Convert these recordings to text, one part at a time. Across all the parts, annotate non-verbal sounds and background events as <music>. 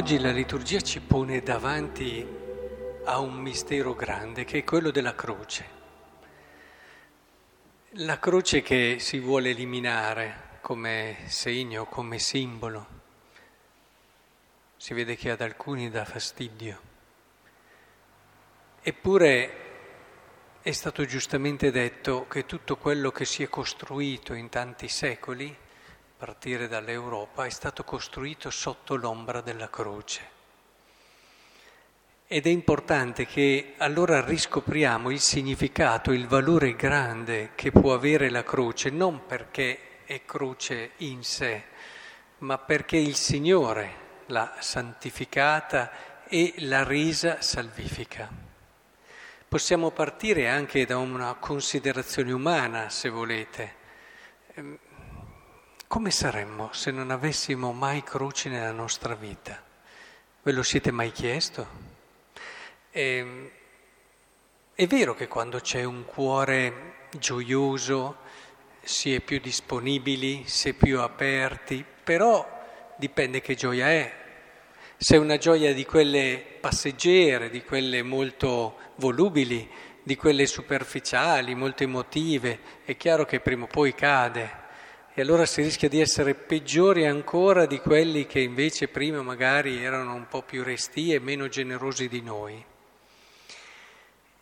Oggi la liturgia ci pone davanti a un mistero grande che è quello della croce. La croce che si vuole eliminare come segno, come simbolo. Si vede che ad alcuni dà fastidio. Eppure è stato giustamente detto che tutto quello che si è costruito in tanti secoli partire dall'Europa, è stato costruito sotto l'ombra della croce. Ed è importante che allora riscopriamo il significato, il valore grande che può avere la croce, non perché è croce in sé, ma perché il Signore l'ha santificata e l'ha resa salvifica. Possiamo partire anche da una considerazione umana, se volete. Come saremmo se non avessimo mai croci nella nostra vita? Ve lo siete mai chiesto? E, ehm, è vero che quando c'è un cuore gioioso si è più disponibili, si è più aperti, però dipende che gioia è. Se è una gioia di quelle passeggere, di quelle molto volubili, di quelle superficiali, molto emotive, è chiaro che prima o poi cade e allora si rischia di essere peggiori ancora di quelli che invece prima magari erano un po' più resti e meno generosi di noi.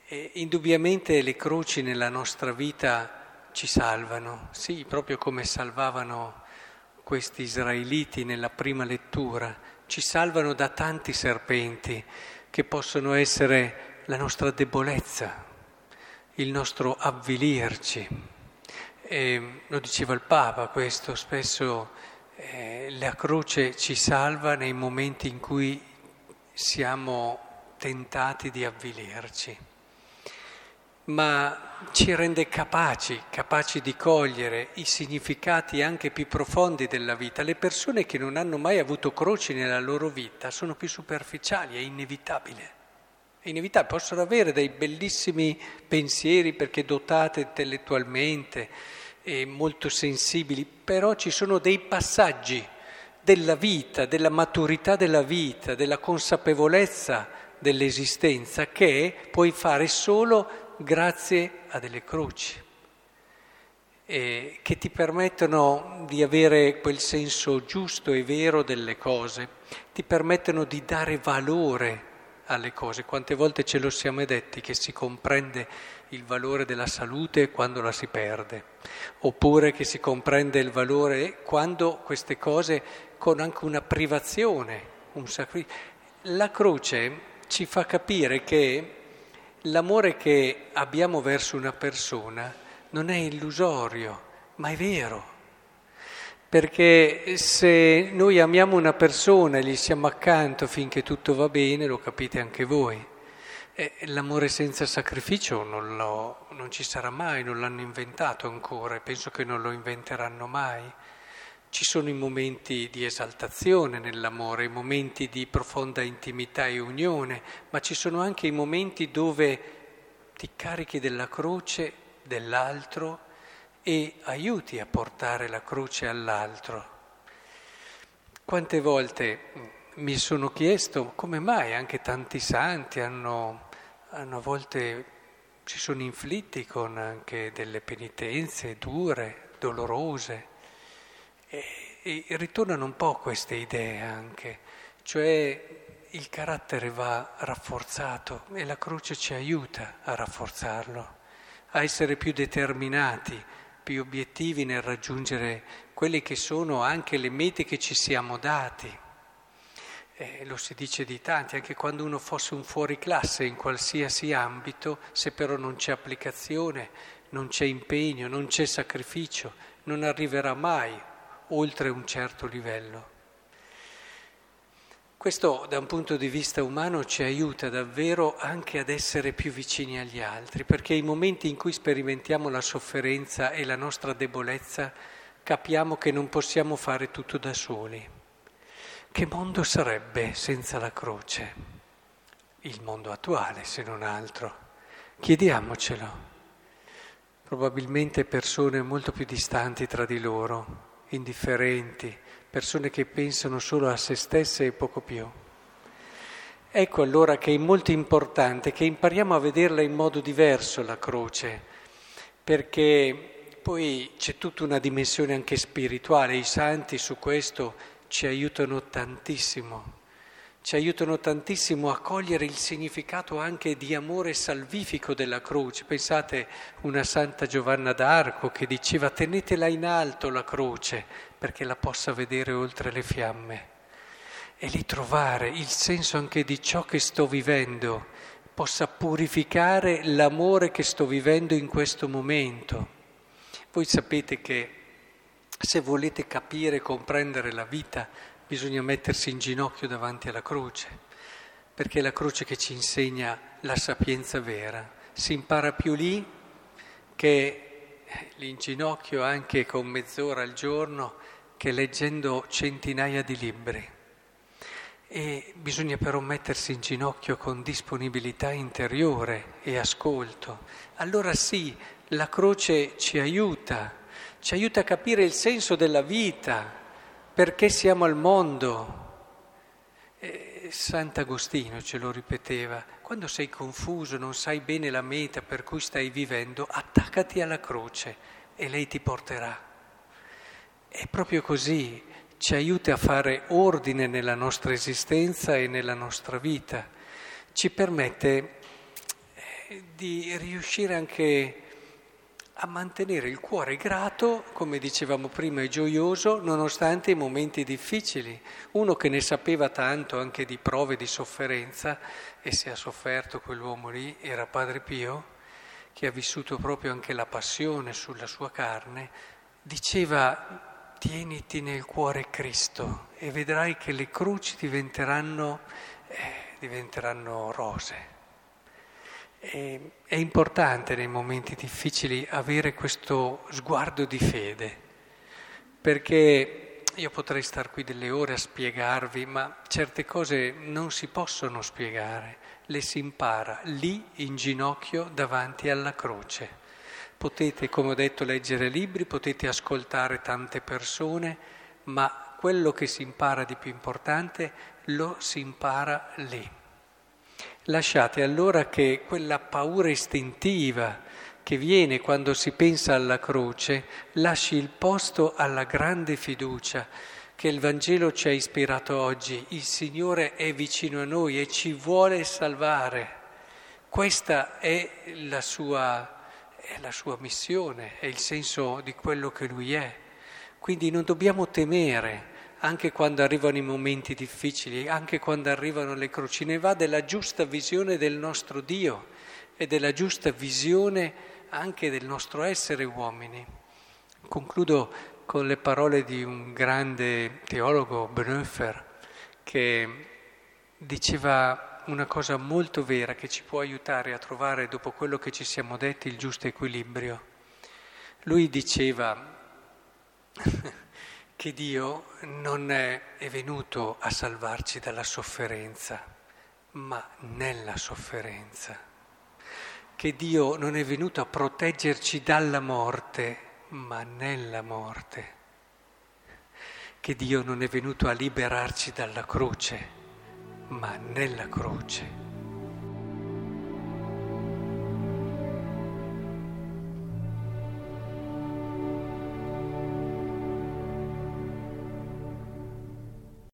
E indubbiamente le croci nella nostra vita ci salvano, sì, proprio come salvavano questi israeliti nella prima lettura, ci salvano da tanti serpenti che possono essere la nostra debolezza, il nostro avvilirci. E lo diceva il Papa questo, spesso eh, la croce ci salva nei momenti in cui siamo tentati di avvilirci, ma ci rende capaci, capaci di cogliere i significati anche più profondi della vita. Le persone che non hanno mai avuto croci nella loro vita sono più superficiali, è inevitabile. È inevitabile, possono avere dei bellissimi pensieri perché dotate intellettualmente e molto sensibili, però ci sono dei passaggi della vita, della maturità della vita, della consapevolezza dell'esistenza che puoi fare solo grazie a delle croci eh, che ti permettono di avere quel senso giusto e vero delle cose, ti permettono di dare valore alle cose. Quante volte ce lo siamo detti che si comprende il valore della salute quando la si perde, oppure che si comprende il valore quando queste cose con anche una privazione, un sacrificio. La croce ci fa capire che l'amore che abbiamo verso una persona non è illusorio, ma è vero. Perché se noi amiamo una persona e gli siamo accanto finché tutto va bene, lo capite anche voi. L'amore senza sacrificio non, non ci sarà mai, non l'hanno inventato ancora e penso che non lo inventeranno mai. Ci sono i momenti di esaltazione nell'amore, i momenti di profonda intimità e unione, ma ci sono anche i momenti dove ti carichi della croce dell'altro e aiuti a portare la croce all'altro. Quante volte mi sono chiesto come mai anche tanti santi hanno, hanno a volte si sono inflitti con anche delle penitenze dure, dolorose e, e ritornano un po' queste idee anche, cioè il carattere va rafforzato e la croce ci aiuta a rafforzarlo, a essere più determinati, più obiettivi nel raggiungere quelle che sono anche le mete che ci siamo dati. Eh, lo si dice di tanti, anche quando uno fosse un fuori classe in qualsiasi ambito, se però non c'è applicazione, non c'è impegno, non c'è sacrificio, non arriverà mai oltre un certo livello. Questo da un punto di vista umano ci aiuta davvero anche ad essere più vicini agli altri, perché i momenti in cui sperimentiamo la sofferenza e la nostra debolezza capiamo che non possiamo fare tutto da soli. Che mondo sarebbe senza la croce? Il mondo attuale, se non altro. Chiediamocelo. Probabilmente persone molto più distanti tra di loro, indifferenti, persone che pensano solo a se stesse e poco più. Ecco allora che è molto importante che impariamo a vederla in modo diverso la croce, perché poi c'è tutta una dimensione anche spirituale, i santi su questo ci aiutano tantissimo ci aiutano tantissimo a cogliere il significato anche di amore salvifico della croce. Pensate una Santa Giovanna d'Arco che diceva tenetela in alto la croce perché la possa vedere oltre le fiamme e lì trovare il senso anche di ciò che sto vivendo, possa purificare l'amore che sto vivendo in questo momento. Voi sapete che se volete capire e comprendere la vita, bisogna mettersi in ginocchio davanti alla croce, perché è la croce che ci insegna la sapienza vera. Si impara più lì che lì in ginocchio anche con mezz'ora al giorno che leggendo centinaia di libri. E bisogna però mettersi in ginocchio con disponibilità interiore e ascolto. Allora sì, la croce ci aiuta, ci aiuta a capire il senso della vita, perché siamo al mondo. Sant'Agostino ce lo ripeteva, quando sei confuso, non sai bene la meta per cui stai vivendo, attaccati alla croce e lei ti porterà. È proprio così, ci aiuta a fare ordine nella nostra esistenza e nella nostra vita, ci permette eh, di riuscire anche a mantenere il cuore grato, come dicevamo prima, e gioioso, nonostante i momenti difficili. Uno che ne sapeva tanto anche di prove di sofferenza, e se ha sofferto quell'uomo lì era Padre Pio, che ha vissuto proprio anche la passione sulla sua carne, diceva tieniti nel cuore Cristo e vedrai che le croci diventeranno, eh, diventeranno rose. È importante nei momenti difficili avere questo sguardo di fede, perché io potrei star qui delle ore a spiegarvi, ma certe cose non si possono spiegare, le si impara lì in ginocchio davanti alla croce. Potete, come ho detto, leggere libri, potete ascoltare tante persone, ma quello che si impara di più importante lo si impara lì. Lasciate allora che quella paura istintiva che viene quando si pensa alla croce lasci il posto alla grande fiducia che il Vangelo ci ha ispirato oggi. Il Signore è vicino a noi e ci vuole salvare. Questa è la sua, è la sua missione, è il senso di quello che Lui è. Quindi non dobbiamo temere anche quando arrivano i momenti difficili, anche quando arrivano le croci, ne va della giusta visione del nostro Dio e della giusta visione anche del nostro essere uomini. Concludo con le parole di un grande teologo, Bonhoeffer, che diceva una cosa molto vera che ci può aiutare a trovare, dopo quello che ci siamo detti, il giusto equilibrio. Lui diceva <laughs> che Dio non è, venuto a salvarci dalla sofferenza, ma nella sofferenza. Che Dio non è venuto a proteggerci dalla morte, ma nella morte. Che Dio non è venuto a liberarci dalla croce, ma nella croce.